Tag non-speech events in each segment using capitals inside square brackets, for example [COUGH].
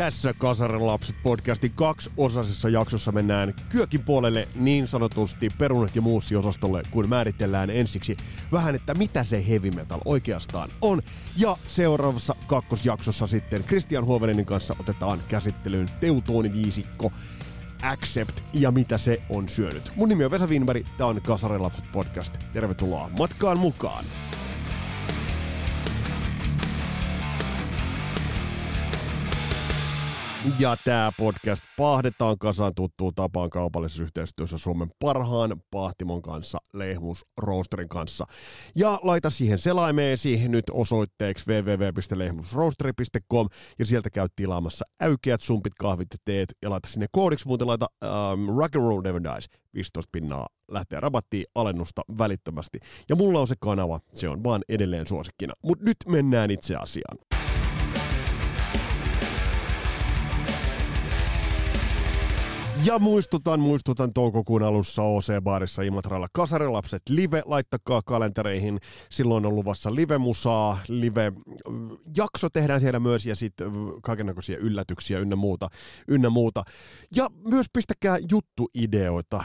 Tässä Kasarin lapset podcastin kaksiosasessa jaksossa mennään kyökin puolelle niin sanotusti perunat ja muussi osastolle, kun määritellään ensiksi vähän, että mitä se heavy metal oikeastaan on. Ja seuraavassa kakkosjaksossa sitten Christian Huovenenin kanssa otetaan käsittelyyn Teutooni viisikko Accept ja mitä se on syönyt. Mun nimi on Vesa Winberg, tää on Kasarin lapset podcast. Tervetuloa matkaan mukaan! Ja tämä podcast pahdetaan kasaan tuttuun tapaan kaupallisessa yhteistyössä Suomen parhaan pahtimon kanssa, Lehmus Roasterin kanssa. Ja laita siihen selaimeesi nyt osoitteeksi www.lehmusroasteri.com ja sieltä käy tilaamassa äykeät, sumpit, kahvit ja teet ja laita sinne koodiksi muuten laita um, Rock and Roll Never Dies 15 pinnaa lähtee rabattiin alennusta välittömästi. Ja mulla on se kanava, se on vaan edelleen suosikkina. Mutta nyt mennään itse asiaan. Ja muistutan, muistutan toukokuun alussa OC-baarissa Imatralla Kasarilapset live. Laittakaa kalentereihin. Silloin on luvassa live-musaa, live-jakso tehdään siellä myös ja sitten kaikenlaisia yllätyksiä ynnä muuta, ynnä muuta. Ja myös pistäkää juttuideoita,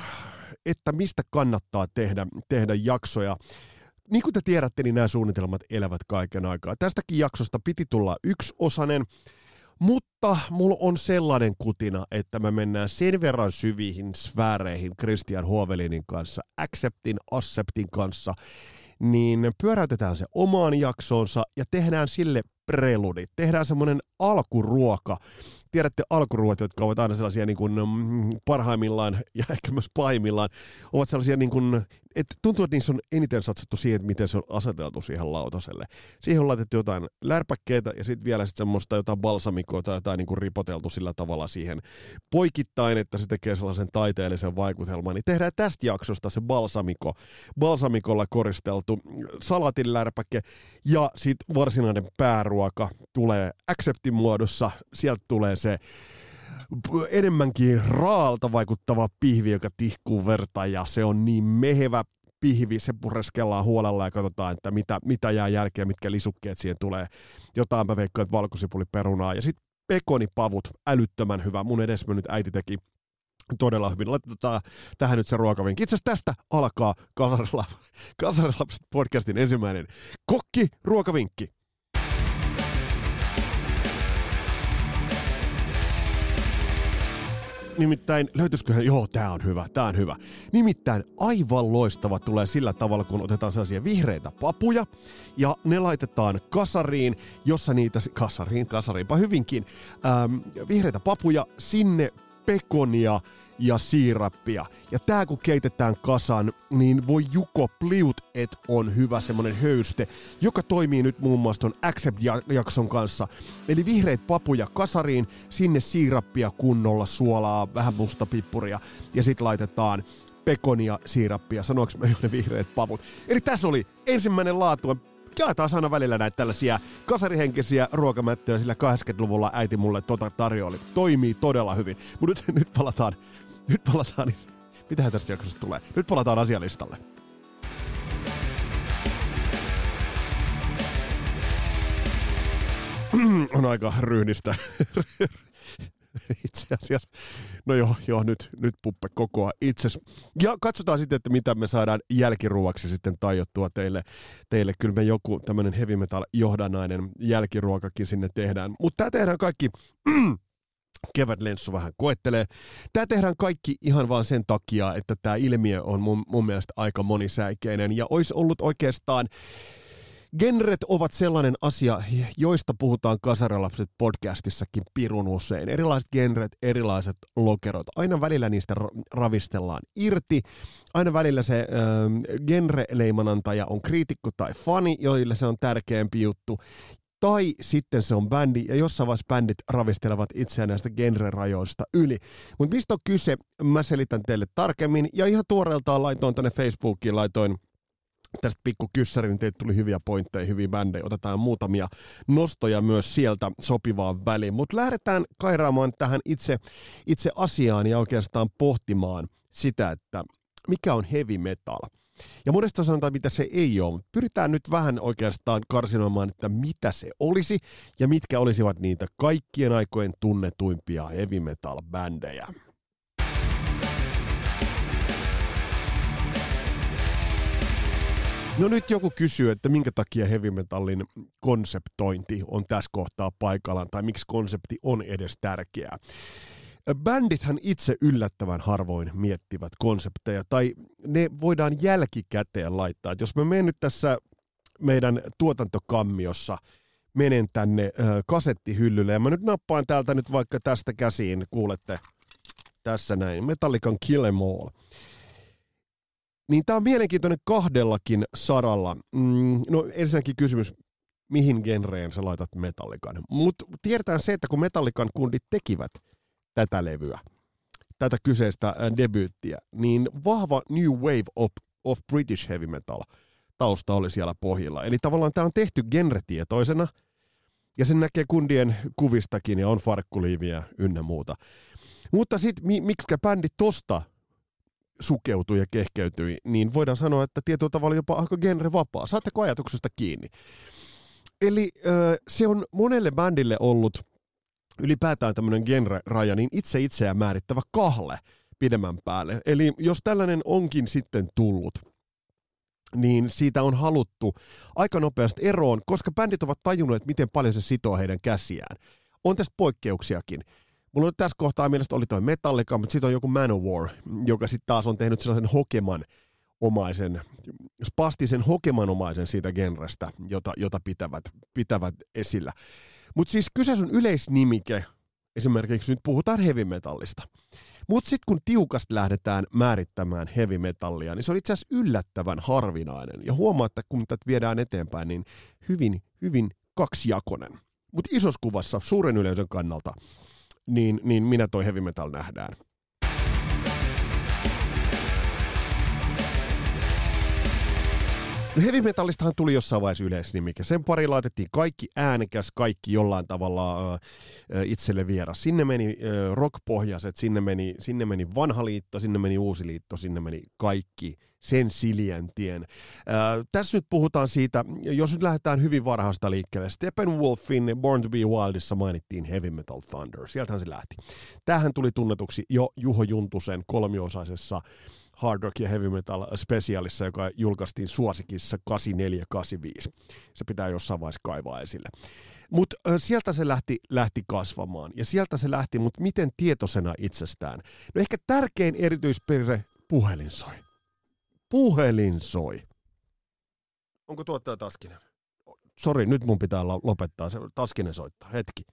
että mistä kannattaa tehdä, tehdä jaksoja niin kuin te tiedätte, niin nämä suunnitelmat elävät kaiken aikaa. Tästäkin jaksosta piti tulla yksi osanen, mutta mulla on sellainen kutina, että me mennään sen verran syviin sfääreihin Christian Huovelinin kanssa, Acceptin, Acceptin kanssa, niin pyöräytetään se omaan jaksonsa ja tehdään sille preludit. Tehdään semmoinen alkuruoka. Tiedätte alkuruot, jotka ovat aina sellaisia niin kuin, mm, parhaimmillaan ja [LAUGHS] ehkä myös pahimmillaan, ovat sellaisia niin kuin, että tuntuu, että niissä on eniten satsattu siihen, että miten se on aseteltu siihen lautaselle. Siihen on laitettu jotain lärpäkkeitä ja sitten vielä sit semmoista jotain balsamikoa tai jotain niin kuin ripoteltu sillä tavalla siihen poikittain, että se tekee sellaisen taiteellisen vaikutelman. Niin tehdään tästä jaksosta se balsamiko, balsamikolla koristeltu salatin lärpäkke ja sitten varsinainen pääruoka tulee acceptin muodossa. Sieltä tulee se enemmänkin raalta vaikuttava pihvi, joka tihkuu verta ja se on niin mehevä pihvi, se pureskellaan huolella ja katsotaan, että mitä, mitä jää jälkeen, mitkä lisukkeet siihen tulee. Jotain mä veikkaan, että valkosipuliperunaa ja sitten pekonipavut, älyttömän hyvä. Mun edesmennyt äiti teki todella hyvin. Laitetaan tähän nyt se ruokavinkki. Itse asiassa tästä alkaa Kasarilapset podcastin ensimmäinen kokki ruokavinkki. Nimittäin, löytyisiköhän, joo, tää on hyvä, tää on hyvä. Nimittäin aivan loistava tulee sillä tavalla, kun otetaan sellaisia vihreitä papuja, ja ne laitetaan kasariin, jossa niitä, kasariin, kasariinpa hyvinkin, ähm, vihreitä papuja, sinne pekonia, ja siirappia. Ja tää kun keitetään kasan, niin voi Juko Pliut et on hyvä semmonen höyste, joka toimii nyt muun muassa ton Accept-jakson kanssa. Eli vihreät papuja kasariin, sinne siirappia kunnolla, suolaa, vähän mustapippuria ja sit laitetaan pekonia, siirappia, sanoinko mä ne vihreät pavut. Eli tässä oli ensimmäinen laatu, jaetaan aina välillä näitä tällaisia kasarihenkisiä ruokamättöjä, sillä 80-luvulla äiti mulle tota tarjoili. Toimii todella hyvin. Mutta nyt, nyt palataan nyt palataan, mitähän tästä jaksosta tulee? Nyt palataan asialistalle. [CLEARS THROAT] on aika ryhdistä. [LAUGHS] Itse asiassa. No joo, joo nyt, nyt puppe kokoa itses. Ja katsotaan sitten, että mitä me saadaan jälkiruoksi sitten tajottua teille. Teille kyllä me joku tämmöinen heavy metal johdannainen jälkiruokakin sinne tehdään. Mutta tämä tehdään kaikki [CLEARS THROAT] kevätlenssu vähän koettelee. Tämä tehdään kaikki ihan vaan sen takia, että tämä ilmiö on mun, mun mielestä aika monisäikeinen ja olisi ollut oikeastaan Genret ovat sellainen asia, joista puhutaan Kasarilapset podcastissakin pirun usein. Erilaiset genret, erilaiset lokerot. Aina välillä niistä ravistellaan irti. Aina välillä se äh, genre-leimanantaja on kriitikko tai fani, joille se on tärkeämpi juttu tai sitten se on bändi, ja jossain vaiheessa bändit ravistelevat itseään näistä genre-rajoista yli. Mutta mistä on kyse, mä selitän teille tarkemmin, ja ihan tuoreeltaan laitoin tänne Facebookiin, laitoin tästä pikku kyssäri, niin teille tuli hyviä pointteja, hyviä bändejä. Otetaan muutamia nostoja myös sieltä sopivaan väliin. Mutta lähdetään kairaamaan tähän itse, itse asiaan ja oikeastaan pohtimaan sitä, että mikä on heavy metal. Ja monesta sanotaan, mitä se ei ole, mutta pyritään nyt vähän oikeastaan karsinoimaan, että mitä se olisi ja mitkä olisivat niitä kaikkien aikojen tunnetuimpia heavy metal-bändejä. No nyt joku kysyy, että minkä takia heavy metallin konseptointi on tässä kohtaa paikallaan, tai miksi konsepti on edes tärkeää. Bändithän itse yllättävän harvoin miettivät konsepteja, tai ne voidaan jälkikäteen laittaa. Et jos mä menen nyt tässä meidän tuotantokammiossa, menen tänne äh, kasettihyllylle, ja mä nyt nappaan täältä nyt vaikka tästä käsiin, kuulette tässä näin, Metallican Kill Em All. Niin tämä on mielenkiintoinen kahdellakin saralla. Mm, no ensinnäkin kysymys, mihin genreen sä laitat Metallican? Mutta tiedetään se, että kun Metallican kundit tekivät tätä levyä, tätä kyseistä äh, debyyttiä, niin vahva New Wave of, of British Heavy Metal tausta oli siellä pohjilla. Eli tavallaan tämä on tehty genretietoisena, ja sen näkee kundien kuvistakin, ja on farkkuliiviä ynnä muuta. Mutta sitten, miksi bändi tosta sukeutui ja kehkeytyi, niin voidaan sanoa, että tietyllä tavalla jopa aika genre vapaa. Saatteko ajatuksesta kiinni? Eli se on monelle bändille ollut ylipäätään tämmöinen genre-raja, niin itse itseään määrittävä kahle pidemmän päälle. Eli jos tällainen onkin sitten tullut, niin siitä on haluttu aika nopeasti eroon, koska bändit ovat tajunneet, miten paljon se sitoo heidän käsiään. On tässä poikkeuksiakin. Mulla on tässä kohtaa mielestä oli toi Metallica, mutta sitten on joku Manowar, joka sitten taas on tehnyt sellaisen hokeman omaisen, spastisen hokemanomaisen siitä genrestä, jota, jota pitävät, pitävät esillä. Mutta siis kyseessä on yleisnimike, esimerkiksi nyt puhutaan heavy metallista. Mutta sitten kun tiukasti lähdetään määrittämään heavy metallia, niin se on itse asiassa yllättävän harvinainen. Ja huomaa, että kun tätä viedään eteenpäin, niin hyvin, hyvin kaksijakonen. Mutta isossa kuvassa, suuren yleisön kannalta, niin, niin minä toi heavy metal nähdään. No heavy metallistahan tuli jossain vaiheessa yleisnimike. Sen pari laitettiin kaikki äänekäs, kaikki jollain tavalla äh, itselle vieras. Sinne meni äh, rockpohjaiset, sinne meni, sinne meni vanha liitto, sinne meni uusi liitto, sinne meni kaikki sen siljentien. Äh, tässä nyt puhutaan siitä, jos nyt lähdetään hyvin varhaista liikkeelle. Steppenwolfin Born to be Wildissa mainittiin Heavy Metal Thunder. Sieltähän se lähti. Tähän tuli tunnetuksi jo Juho Juntusen kolmiosaisessa Hard Rock ja Heavy Metal Specialissa, joka julkaistiin suosikissa 8485. Se pitää jossain vaiheessa kaivaa esille. Mutta sieltä se lähti, lähti kasvamaan, ja sieltä se lähti, mutta miten tietoisena itsestään? No ehkä tärkein erityispiirre, puhelin soi. Puhelin soi. Onko tuottaja Taskinen? Sori, nyt mun pitää lopettaa. Se Taskinen soittaa. Hetki.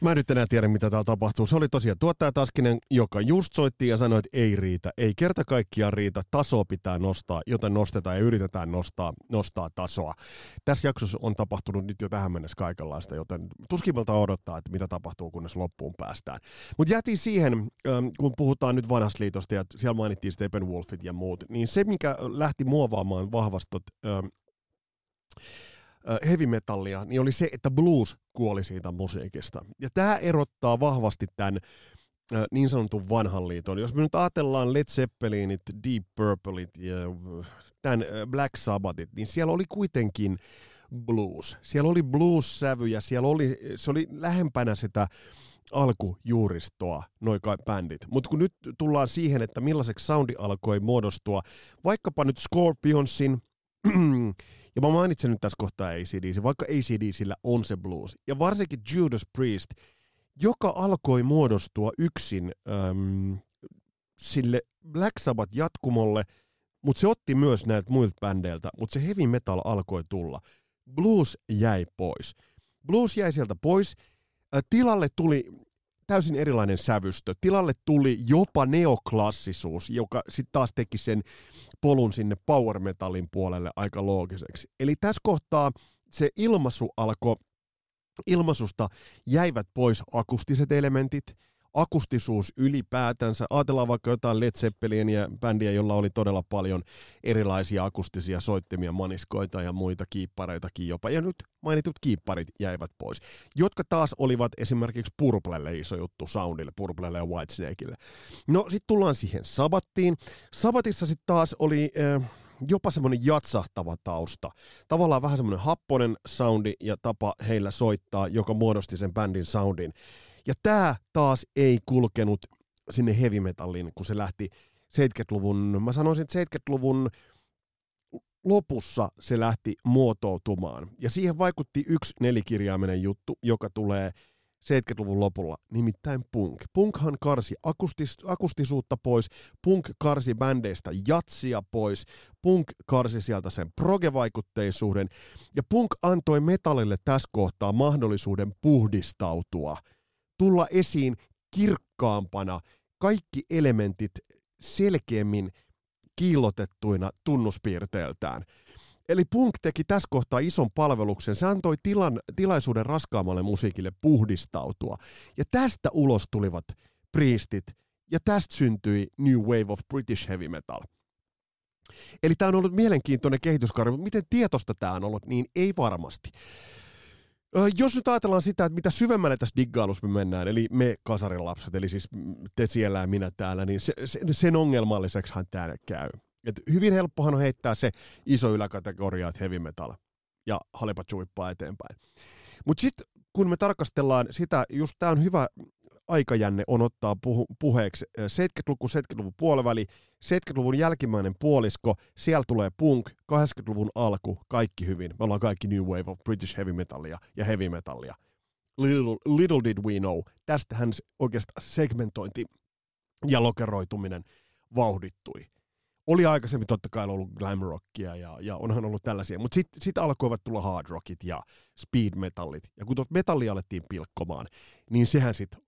Mä en nyt enää tiedä, mitä täällä tapahtuu. Se oli tosiaan tuottaja Taskinen, joka just soitti ja sanoi, että ei riitä. Ei kerta kaikkiaan riitä. Tasoa pitää nostaa, joten nostetaan ja yritetään nostaa, nostaa tasoa. Tässä jaksossa on tapahtunut nyt jo tähän mennessä kaikenlaista, joten tuskimelta odottaa, että mitä tapahtuu, kunnes loppuun päästään. Mutta jätin siihen, ähm, kun puhutaan nyt vanhasta liitosta ja siellä mainittiin Steppenwolfit ja muut, niin se, mikä lähti muovaamaan vahvasti ähm, heavy metallia, niin oli se, että blues kuoli siitä musiikista. Ja tämä erottaa vahvasti tämän niin sanotun vanhan liiton. Jos me nyt ajatellaan Led Zeppelinit, Deep Purpleit ja tämän Black Sabbathit, niin siellä oli kuitenkin blues. Siellä oli blues-sävyjä, siellä oli, se oli lähempänä sitä alkujuuristoa, noin kai bändit. Mutta kun nyt tullaan siihen, että millaiseksi soundi alkoi muodostua, vaikkapa nyt Scorpionsin, Ja mä mainitsen nyt tässä kohtaa ACDC, vaikka ACDCllä on se blues. Ja varsinkin Judas Priest, joka alkoi muodostua yksin äm, sille Black Sabbath jatkumolle, mutta se otti myös näiltä muilta bändeiltä, mutta se heavy metal alkoi tulla. Blues jäi pois. Blues jäi sieltä pois. Ä, tilalle tuli täysin erilainen sävystö. Tilalle tuli jopa neoklassisuus, joka sitten taas teki sen polun sinne power metallin puolelle aika loogiseksi. Eli tässä kohtaa se ilmaisu alkoi, ilmaisusta jäivät pois akustiset elementit, akustisuus ylipäätänsä. Ajatellaan vaikka jotain Led Zeppelinia, bändiä, jolla oli todella paljon erilaisia akustisia soittimia, maniskoita ja muita kiippareitakin jopa. Ja nyt mainitut kiipparit jäivät pois, jotka taas olivat esimerkiksi Purplelle iso juttu soundille, Purplelle ja Whitesnakeille. No sitten tullaan siihen Sabattiin. Sabatissa sitten taas oli... Äh, jopa semmoinen jatsahtava tausta. Tavallaan vähän semmoinen happonen soundi ja tapa heillä soittaa, joka muodosti sen bändin soundin. Ja tämä taas ei kulkenut sinne heavy metalliin, kun se lähti 70-luvun, mä sanoisin, että 70-luvun lopussa se lähti muotoutumaan. Ja siihen vaikutti yksi nelikirjaiminen juttu, joka tulee 70-luvun lopulla, nimittäin punk. Punkhan karsi akustis, akustisuutta pois, punk karsi bändeistä jatsia pois, punk karsi sieltä sen progevaikutteisuuden, ja punk antoi metallille tässä kohtaa mahdollisuuden puhdistautua, tulla esiin kirkkaampana, kaikki elementit selkeämmin kiillotettuina tunnuspiirteeltään. Eli Punk teki tässä kohtaa ison palveluksen. Se antoi tilan, tilaisuuden raskaammalle musiikille puhdistautua. Ja tästä ulos tulivat priestit, ja tästä syntyi New Wave of British Heavy Metal. Eli tämä on ollut mielenkiintoinen kehityskarvi, mutta miten tietosta tämä on ollut, niin ei varmasti. Jos nyt ajatellaan sitä, että mitä syvemmälle tässä diggailussa me mennään, eli me kasarilapset, eli siis te siellä ja minä täällä, niin se, se, sen ongelmalliseksihan tämä käy. Et hyvin helppohan on heittää se iso yläkategoria, että heavy metal ja halepachuippaa eteenpäin. Mutta sitten kun me tarkastellaan sitä, just tämä on hyvä aikajänne on ottaa puhu, puheeksi 70-luku, 70-luvun puoliväli, 70-luvun jälkimmäinen puolisko, siellä tulee punk, 80-luvun alku, kaikki hyvin. Me ollaan kaikki New Wave of British Heavy Metallia ja Heavy Metallia. Little, little did we know, tästähän oikeastaan segmentointi ja lokeroituminen vauhdittui oli aikaisemmin totta kai ollut glam rockia ja, ja onhan ollut tällaisia, mutta sitten sit alkoivat tulla hard rockit ja speed metallit. Ja kun tuota metallia alettiin pilkkomaan, niin sehän sitten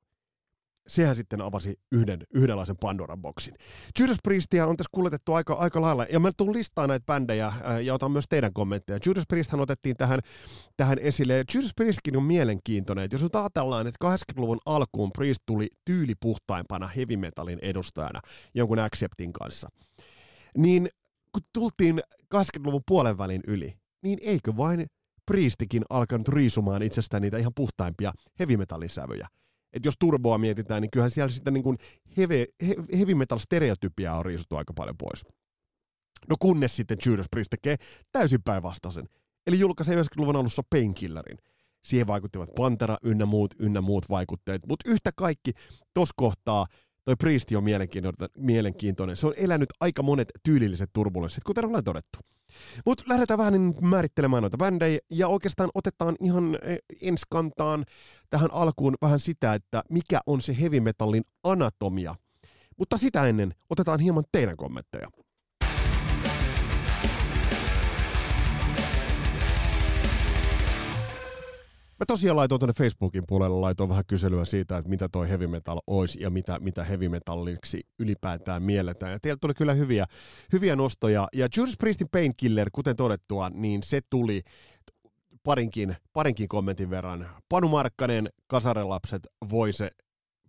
sehän sitten avasi yhden, yhdenlaisen Pandoran boksin. Judas Priestia on tässä kuljetettu aika, aika lailla, ja mä tulen listaa näitä bändejä ää, ja otan myös teidän kommentteja. Judas Priesthan otettiin tähän, tähän esille. Judas Priestkin on mielenkiintoinen, että jos nyt ajatellaan, että 80-luvun alkuun Priest tuli tyylipuhtaimpana heavy metalin edustajana jonkun Acceptin kanssa – niin kun tultiin 80-luvun puolen välin yli, niin eikö vain Priestikin alkanut riisumaan itsestään niitä ihan puhtaimpia heavy metallisävyjä. Et jos turboa mietitään, niin kyllähän siellä sitten niin kuin heavy, heavy metal stereotypia on riisuttu aika paljon pois. No kunnes sitten Judas Priest tekee täysin päinvastaisen. Eli julkaisee 90-luvun alussa Painkillerin. Siihen vaikuttivat Pantera ynnä muut, ynnä muut vaikutteet. Mutta yhtä kaikki, tos kohtaa toi Priesti on mielenkiintoinen. Se on elänyt aika monet tyylilliset turbulenssit, kuten ollaan todettu. Mutta lähdetään vähän niin määrittelemään noita bändejä ja oikeastaan otetaan ihan eh, ensi kantaan tähän alkuun vähän sitä, että mikä on se heavy metallin anatomia. Mutta sitä ennen otetaan hieman teidän kommentteja. Mä tosiaan laitoin tuonne Facebookin puolelle, laitoin vähän kyselyä siitä, että mitä toi heavy metal olisi ja mitä, mitä heavy metalliksi ylipäätään mielletään. Ja teiltä tuli kyllä hyviä, hyviä nostoja. Ja Judas Priestin Painkiller, kuten todettua, niin se tuli parinkin, parinkin kommentin verran. Panu Markkanen, Kasarelapset, Voise,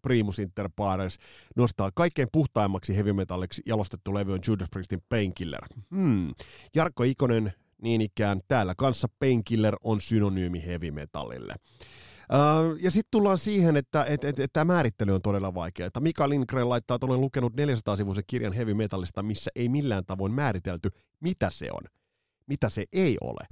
Primus Inter Pares nostaa kaikkein puhtaimmaksi heavy metalliksi jalostettu levy on Judas Priestin Painkiller. Hmm. Jarkko Ikonen, niin ikään täällä kanssa Painkiller on synonyymi heavy metallille. Ja sitten tullaan siihen, että et, et, et, tämä määrittely on todella vaikea. Että Mika Lindgren laittaa, että olen lukenut 400-sivuisen kirjan heavy metallista, missä ei millään tavoin määritelty, mitä se on. Mitä se ei ole.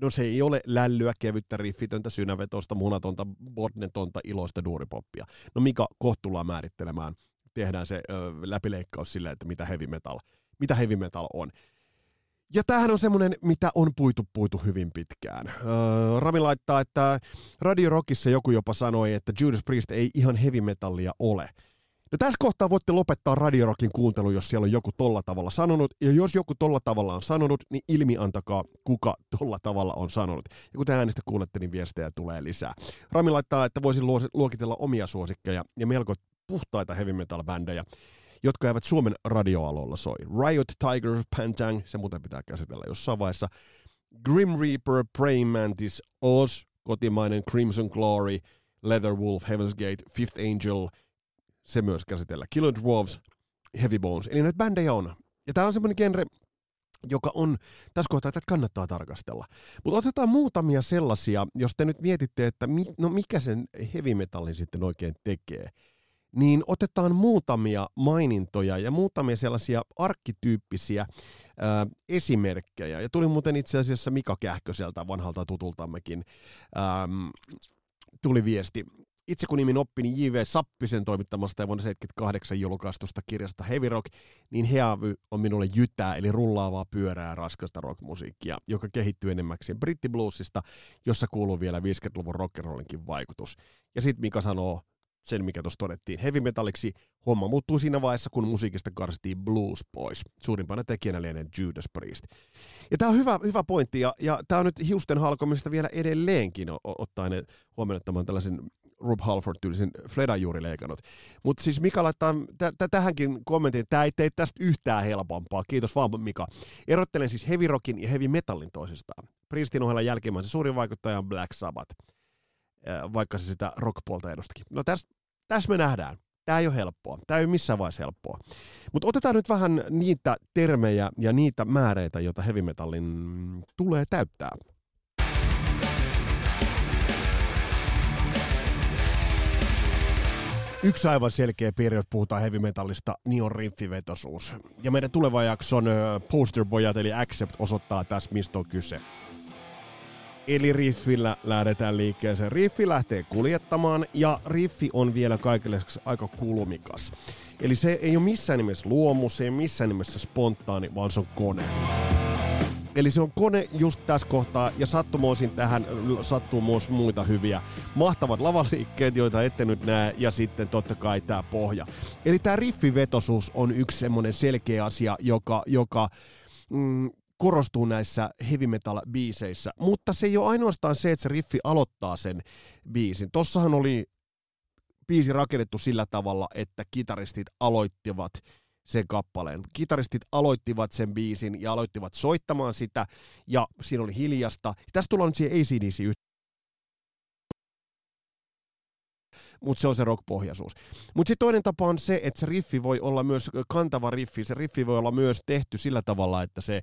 No se ei ole lällyä, kevyttä, riffitöntä, synävetosta, munatonta, bordnetonta, iloista duuripoppia. No Mika kohtullaan määrittelemään. Tehdään se ö, läpileikkaus silleen, että mitä heavy metal, mitä heavy metal on. Ja tämähän on semmoinen, mitä on puitu puitu hyvin pitkään. Öö, Rami laittaa, että Radio Rockissa joku jopa sanoi, että Judas Priest ei ihan heavy metallia ole. No tässä kohtaa voitte lopettaa Radio Rockin kuuntelu, jos siellä on joku tolla tavalla sanonut. Ja jos joku tolla tavalla on sanonut, niin ilmi antakaa, kuka tolla tavalla on sanonut. Ja kun te äänestä kuulette, niin viestejä tulee lisää. Rami laittaa, että voisin luokitella omia suosikkeja ja melko puhtaita heavy metal bändejä jotka eivät Suomen radioaloilla soi. Riot, Tiger, Pantang, se muuten pitää käsitellä jossain vaiheessa. Grim Reaper, Praying Mantis, Oz, kotimainen Crimson Glory, Leatherwolf, Heaven's Gate, Fifth Angel, se myös käsitellä. Killer Dwarfs, Heavy Bones. Eli näitä bändejä on. Ja tämä on semmoinen genre, joka on tässä kohtaa, että kannattaa tarkastella. Mutta otetaan muutamia sellaisia, jos te nyt mietitte, että mi, no mikä sen heavy metallin sitten oikein tekee, niin otetaan muutamia mainintoja ja muutamia sellaisia arkkityyppisiä ää, esimerkkejä. Ja tuli muuten itse asiassa Mika Kähköseltä, vanhalta tutultammekin, ää, tuli viesti itse kun nimin oppin J.V. Sappisen toimittamasta ja vuonna 78 julkaistusta kirjasta Heavy Rock, niin Heavy on minulle jytää, eli rullaavaa pyörää raskasta rockmusiikkia, joka kehittyy enemmäksi brittibluesista, jossa kuuluu vielä 50-luvun rock'n'rollinkin vaikutus. Ja sitten Mika sanoo sen, mikä tuossa todettiin heavy metalliksi, homma muuttuu siinä vaiheessa, kun musiikista karstiin blues pois. Suurimpana tekijänä lienee Judas Priest. Ja tämä on hyvä, hyvä pointti, ja, ja tämä on nyt hiusten halkomista vielä edelleenkin, ottaen huomioon tämän tällaisen Rob Halford-tyylisen Fledan juuri leikannut. Mutta siis Mika laittaa t- t- tähänkin kommentin, että tämä ei tee tästä yhtään helpompaa. Kiitos vaan Mika. Erottelen siis heavy rockin ja heavy metallin toisistaan. Priestin ohella jälkimmäisen suurin vaikuttaja on Black Sabbath, vaikka se sitä rockpuolta edustakin. No tässä täs me nähdään. Tämä ei ole helppoa. Tämä ei ole missään vaiheessa helppoa. Mutta otetaan nyt vähän niitä termejä ja niitä määreitä, joita heavy metallin tulee täyttää. Yksi aivan selkeä piirre, jos puhutaan heavy metallista, niin on riffivetosuus. Ja meidän tulevan jakson posterboyat eli Accept osoittaa tässä, mistä on kyse. Eli riffillä lähdetään liikkeeseen. Riffi lähtee kuljettamaan ja riffi on vielä kaikille aika kulumikas. Eli se ei ole missään nimessä luomu, se ei ole missään nimessä spontaani, vaan se on kone. Eli se on kone just tässä kohtaa, ja sattumoisin tähän sattuu myös muita hyviä. Mahtavat lavaliikkeet, joita ette nyt näe, ja sitten totta kai tämä pohja. Eli tämä riffivetosuus on yksi semmoinen selkeä asia, joka, joka mm, korostuu näissä heavy metal biiseissä. Mutta se ei ole ainoastaan se, että se riffi aloittaa sen biisin. Tossahan oli biisi rakennettu sillä tavalla, että kitaristit aloittivat sen kappaleen. Kitaristit aloittivat sen biisin ja aloittivat soittamaan sitä, ja siinä oli hiljasta. Tässä tullaan nyt siihen ACDC mutta se on se rock-pohjaisuus. Mutta sitten toinen tapa on se, että se riffi voi olla myös kantava riffi, se riffi voi olla myös tehty sillä tavalla, että se,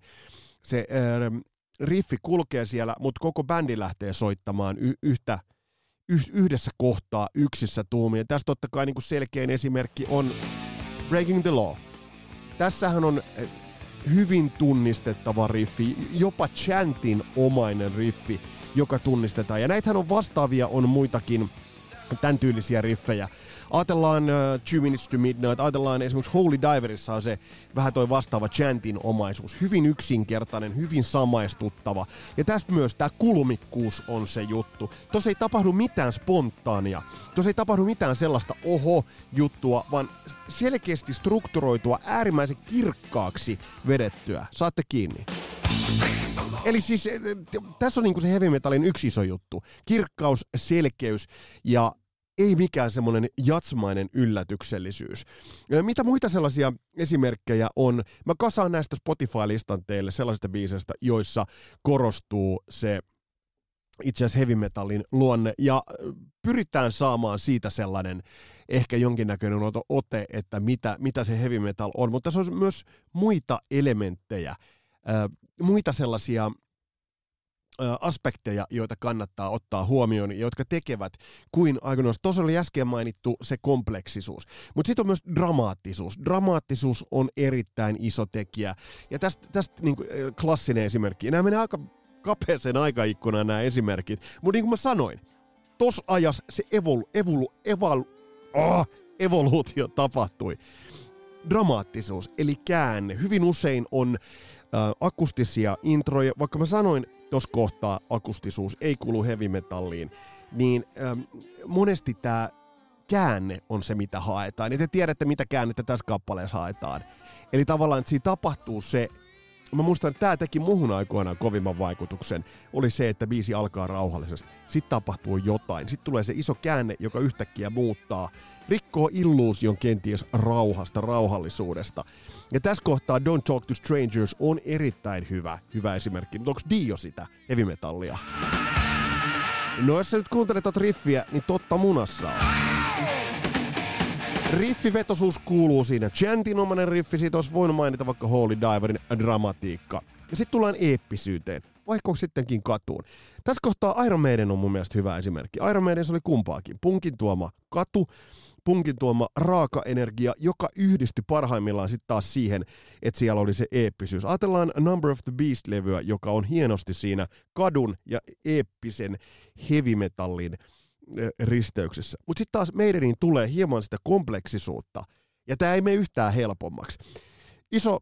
se äh, riffi kulkee siellä, mutta koko bändi lähtee soittamaan y- yhtä, yhdessä kohtaa yksissä tuumia. Tässä totta kai niin selkein esimerkki on Breaking the Law. Tässähän on hyvin tunnistettava riffi, jopa chantin omainen riffi, joka tunnistetaan. Ja näitähän on vastaavia, on muitakin tämän tyylisiä riffejä. Ajatellaan uh, Two Minutes to Midnight, ajatellaan esimerkiksi Holy Diverissa on se vähän toi vastaava chantin omaisuus. Hyvin yksinkertainen, hyvin samaistuttava. Ja tässä myös tämä kulmikkuus on se juttu. Tuossa ei tapahdu mitään spontaania. Tuossa ei tapahdu mitään sellaista oho-juttua, vaan selkeästi strukturoitua, äärimmäisen kirkkaaksi vedettyä. Saatte kiinni. Eli siis eh, tässä on niinku se heavy metalin yksi iso juttu. Kirkkaus, selkeys ja ei mikään semmoinen jatsmainen yllätyksellisyys. Mitä muita sellaisia esimerkkejä on? Mä kasaan näistä Spotify-listan teille sellaisista biiseistä, joissa korostuu se itse asiassa heavy metalin luonne ja pyritään saamaan siitä sellainen ehkä jonkinnäköinen ote, että mitä, mitä se heavy metal on, mutta se on myös muita elementtejä, muita sellaisia aspekteja, joita kannattaa ottaa huomioon, jotka tekevät kuin aikoinaan. Tuossa oli äsken mainittu se kompleksisuus, mutta sitten on myös dramaattisuus. Dramaattisuus on erittäin iso tekijä. Ja tästä, tästä niin klassinen esimerkki. Nämä menee aika kapeeseen aikaikkunaan nämä esimerkit, mutta niin kuin mä sanoin, tos ajas se evolu, evolu, evalu, oh, evoluutio tapahtui. Dramaattisuus, eli käänne. Hyvin usein on äh, akustisia introja, vaikka mä sanoin tuossa kohtaa akustisuus ei kuulu heavy metalliin, niin ähm, monesti tämä käänne on se, mitä haetaan. Ja te tiedätte, mitä käännettä tässä kappaleessa haetaan. Eli tavallaan, että siinä tapahtuu se, mä muistan, että tämä teki muhun aikoinaan kovimman vaikutuksen, oli se, että biisi alkaa rauhallisesti. Sitten tapahtuu jotain. Sitten tulee se iso käänne, joka yhtäkkiä muuttaa, rikkoo illuusion kenties rauhasta, rauhallisuudesta. Ja tässä kohtaa Don't Talk to Strangers on erittäin hyvä, hyvä esimerkki. Mutta onko Dio sitä heavy metallia? No jos sä nyt kuuntelet riffiä, niin totta munassa on. Riffivetosuus kuuluu siinä. Chantinomainen riffi, siitä olisi voinut mainita vaikka Holy Diverin dramatiikka. Ja sitten tullaan eeppisyyteen, vaikka sittenkin katuun. Tässä kohtaa Iron Maiden on mun mielestä hyvä esimerkki. Iron Maiden se oli kumpaakin. Punkin tuoma katu, punkin tuoma raaka-energia, joka yhdistyi parhaimmillaan sitten taas siihen, että siellä oli se eeppisyys. Ajatellaan Number of the Beast-levyä, joka on hienosti siinä kadun ja eeppisen heavy metallin risteyksessä. Mutta sitten taas meidäniin tulee hieman sitä kompleksisuutta, ja tämä ei mene yhtään helpommaksi. Iso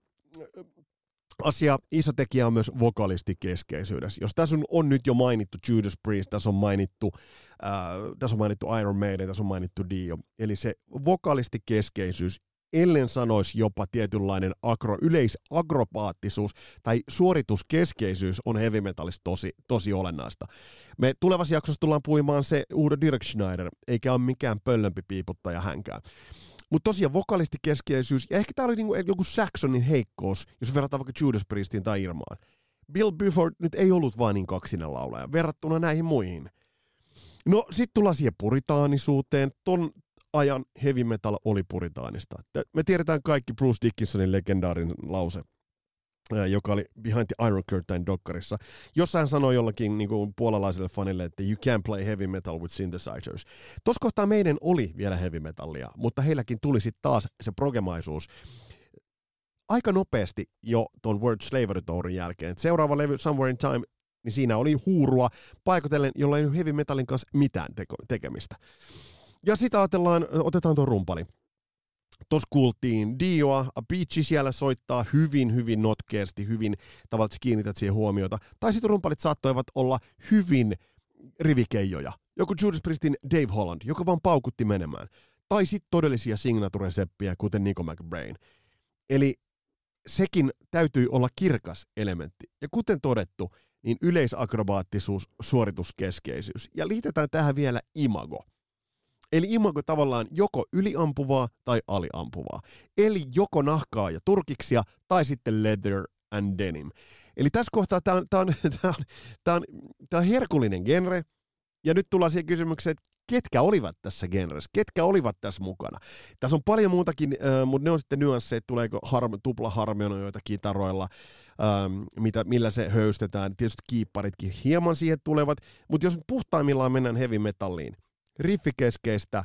asia, iso tekijä on myös vokalistikeskeisyydessä. Jos tässä on nyt jo mainittu Judas Priest, tässä on mainittu, äh, tässä on mainittu Iron Maiden, tässä on mainittu Dio, eli se vokalistikeskeisyys, ellen sanoisi jopa tietynlainen agro, yleisagropaattisuus tai suorituskeskeisyys on heavy metallista tosi, tosi olennaista. Me tulevassa jaksossa tullaan puimaan se Udo Dirk Schneider, eikä ole mikään pöllömpi piiputtaja hänkään. Mutta tosiaan vokalistikeskeisyys, ja ehkä tämä oli niinku joku Saxonin heikkous, jos verrataan vaikka Judas Priestiin tai Irmaan. Bill Buford nyt ei ollut vain niin kaksinen laulaja, verrattuna näihin muihin. No sitten tullaan siihen puritaanisuuteen. Ton ajan heavy metal oli puritaanista. Me tiedetään kaikki Bruce Dickinsonin legendaarinen lause, joka oli Behind the Iron Curtain dokkarissa. Jossa hän sanoi jollakin niin kuin puolalaiselle fanille, että you can play heavy metal with synthesizers. Tuossa kohtaa meidän oli vielä heavy metallia, mutta heilläkin tuli sitten taas se progemaisuus aika nopeasti jo tuon Word Slavery Tourin jälkeen. Seuraava levy Somewhere in Time, niin siinä oli huurua paikotellen, jolla ei heavy metalin kanssa mitään teko- tekemistä. Ja sitten ajatellaan, otetaan tuon rumpali. Tuossa kuultiin Dioa, Beachi siellä soittaa hyvin, hyvin notkeasti, hyvin tavallaan kiinnität siihen huomiota. Tai sitten rumpalit saattoivat olla hyvin rivikeijoja. Joku Judas Priestin Dave Holland, joka vaan paukutti menemään. Tai sitten todellisia signature-seppiä, kuten Nico McBrain. Eli sekin täytyy olla kirkas elementti. Ja kuten todettu, niin yleisakrobaattisuus, suorituskeskeisyys. Ja liitetään tähän vielä imago – Eli imago tavallaan joko yliampuvaa tai aliampuvaa. Eli joko nahkaa ja turkiksia tai sitten leather and denim. Eli tässä kohtaa tämä on, tää on, [LAUGHS] tää on, tää on, tää on herkullinen genre. Ja nyt tullaan siihen kysymykseen, että ketkä olivat tässä genressä, ketkä olivat tässä mukana. Tässä on paljon muutakin, äh, mutta ne on sitten nyansseja, tuleeko harm, tupla harmonioita kitaroilla, ähm, mitä, millä se höystetään. Tietysti kiipparitkin hieman siihen tulevat, mutta jos puhtaimmillaan mennään heavy metalliin, riffikeskeistä,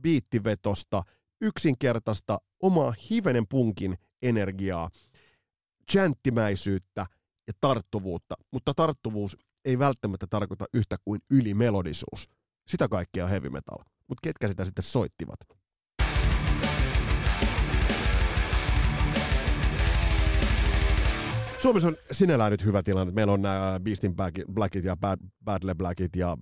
biittivetosta, yksinkertaista, omaa hivenen punkin energiaa, chanttimäisyyttä ja tarttuvuutta, mutta tarttuvuus ei välttämättä tarkoita yhtä kuin ylimelodisuus. Sitä kaikkea on heavy metal. Mutta ketkä sitä sitten soittivat? Suomessa on sinällään nyt hyvä tilanne. Meillä on nämä Beastin Blackit ja Bad, Badle Blackit ja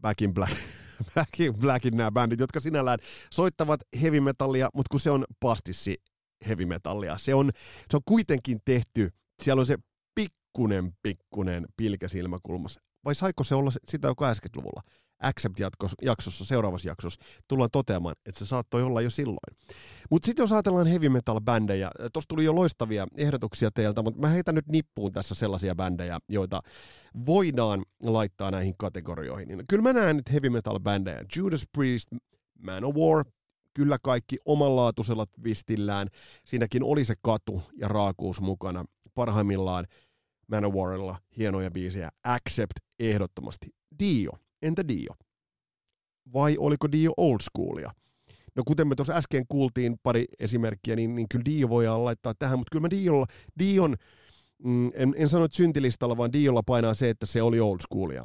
Back in Black, [LAUGHS] Back in Blackin nämä bändit, jotka sinällään soittavat heavy metallia, mutta kun se on pastissi heavy metallia, se on, se on kuitenkin tehty, siellä on se pikkunen, pikkunen pilkä silmäkulmassa. Vai saiko se olla sitä jo 80-luvulla? Accept-jaksossa, seuraavassa jaksossa, tullaan toteamaan, että se saattoi olla jo silloin. Mutta sitten jos ajatellaan heavy metal-bändejä, tuossa tuli jo loistavia ehdotuksia teiltä, mutta mä heitän nyt nippuun tässä sellaisia bändejä, joita voidaan laittaa näihin kategorioihin. Niin kyllä mä näen nyt heavy metal-bändejä. Judas Priest, Man of War, kyllä kaikki omanlaatuisella twistillään. Siinäkin oli se katu ja raakuus mukana. Parhaimmillaan Manowarilla hienoja biisejä. Accept ehdottomasti. Dio. Entä Dio? Vai oliko Dio old schoolia? No kuten me tuossa äsken kuultiin pari esimerkkiä, niin, niin kyllä Dio voidaan laittaa tähän, mutta kyllä mä Diolla, Dion, mm, en, en sano, että syntilistalla, vaan Diolla painaa se, että se oli old schoolia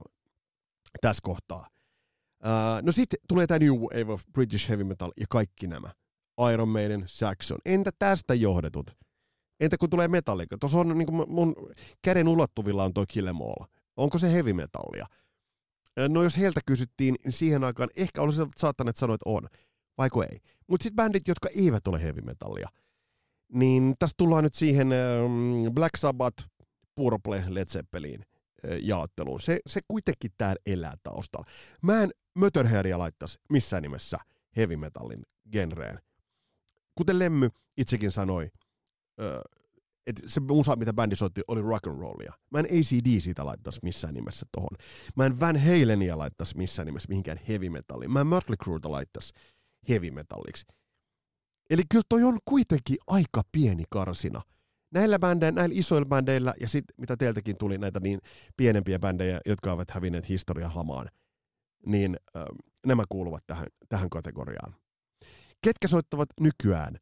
tässä kohtaa. Uh, no sitten tulee tämä New Wave of British Heavy Metal ja kaikki nämä. Iron Maiden, Saxon. Entä tästä johdetut? Entä kun tulee Metallica? Tuossa on niin mun käden ulottuvilla on toi Killemall. Onko se heavy metallia? No jos heiltä kysyttiin, niin siihen aikaan ehkä olisi saattaneet sanoa, että on, vaiko ei. Mutta sitten bändit, jotka eivät ole heavy metallia, niin tässä tullaan nyt siihen Black Sabbath, Purple, Led Zeppelin jaotteluun. Se, se kuitenkin täällä elää taustalla. Mä en Mötörheadia laittaisi missään nimessä heavy metallin genreen. Kuten Lemmy itsekin sanoi, että se musa, mitä bändi soitti, oli rock and rollia. Mä en ACD siitä laittaisi missään nimessä tohon. Mä en Van Halenia laittaisi missään nimessä mihinkään heavy metalliin. Mä en Mötley Crewta laittaisi heavy metalliksi. Eli kyllä toi on kuitenkin aika pieni karsina. Näillä bändeillä, näillä isoilla bändeillä ja sitten mitä teiltäkin tuli näitä niin pienempiä bändejä, jotka ovat hävinneet historian hamaan, niin äh, nämä kuuluvat tähän, tähän kategoriaan. Ketkä soittavat nykyään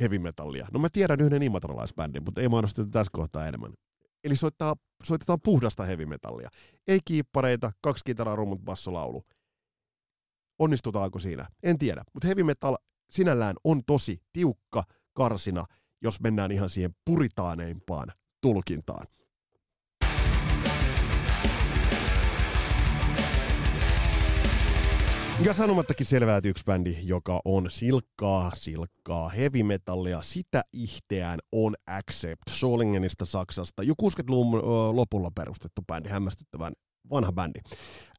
heavy metallia? No mä tiedän yhden imatralaisbändin, mutta ei mainosteta tässä kohtaa enemmän. Eli soittaa, soitetaan puhdasta heavy metallia. Ei kiippareita, kaksi kitaraa, rummut, bassolaulu. Onnistutaanko siinä? En tiedä. Mutta heavy metal sinällään on tosi tiukka karsina, jos mennään ihan siihen puritaaneimpaan tulkintaan. Ja sanomattakin selvää, yksi bändi, joka on silkkaa, silkkaa heavy metallia, sitä ihteään on Accept Solingenista Saksasta. Jo 60-luvun lopulla perustettu bändi, hämmästyttävän vanha bändi.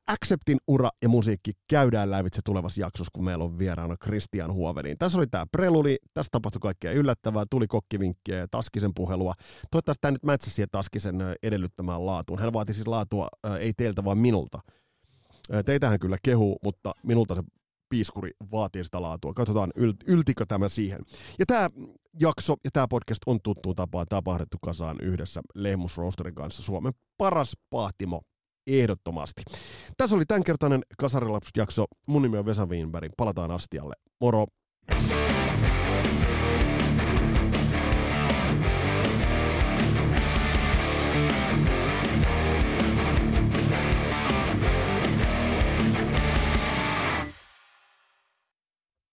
Acceptin ura ja musiikki käydään lävitse tulevassa jaksossa, kun meillä on vieraana Christian Huovelin. Tässä oli tämä preluli, tässä tapahtui kaikkea yllättävää, tuli kokkivinkkiä ja Taskisen puhelua. Toivottavasti tämä nyt mätsäsi Taskisen edellyttämään laatuun. Hän vaati siis laatua ei teiltä, vaan minulta. Teitähän kyllä kehu, mutta minulta se piiskuri vaatii sitä laatua. Katsotaan, yltikö tämä siihen. Ja tämä jakso ja tämä podcast on tuttuun tapaan tapahdettu kasaan yhdessä Lehmus Roasterin kanssa Suomen paras pahtimo ehdottomasti. Tässä oli tämänkertainen Kasarilapset-jakso. Mun nimi on Vesa Wienberg. Palataan astialle. Moro!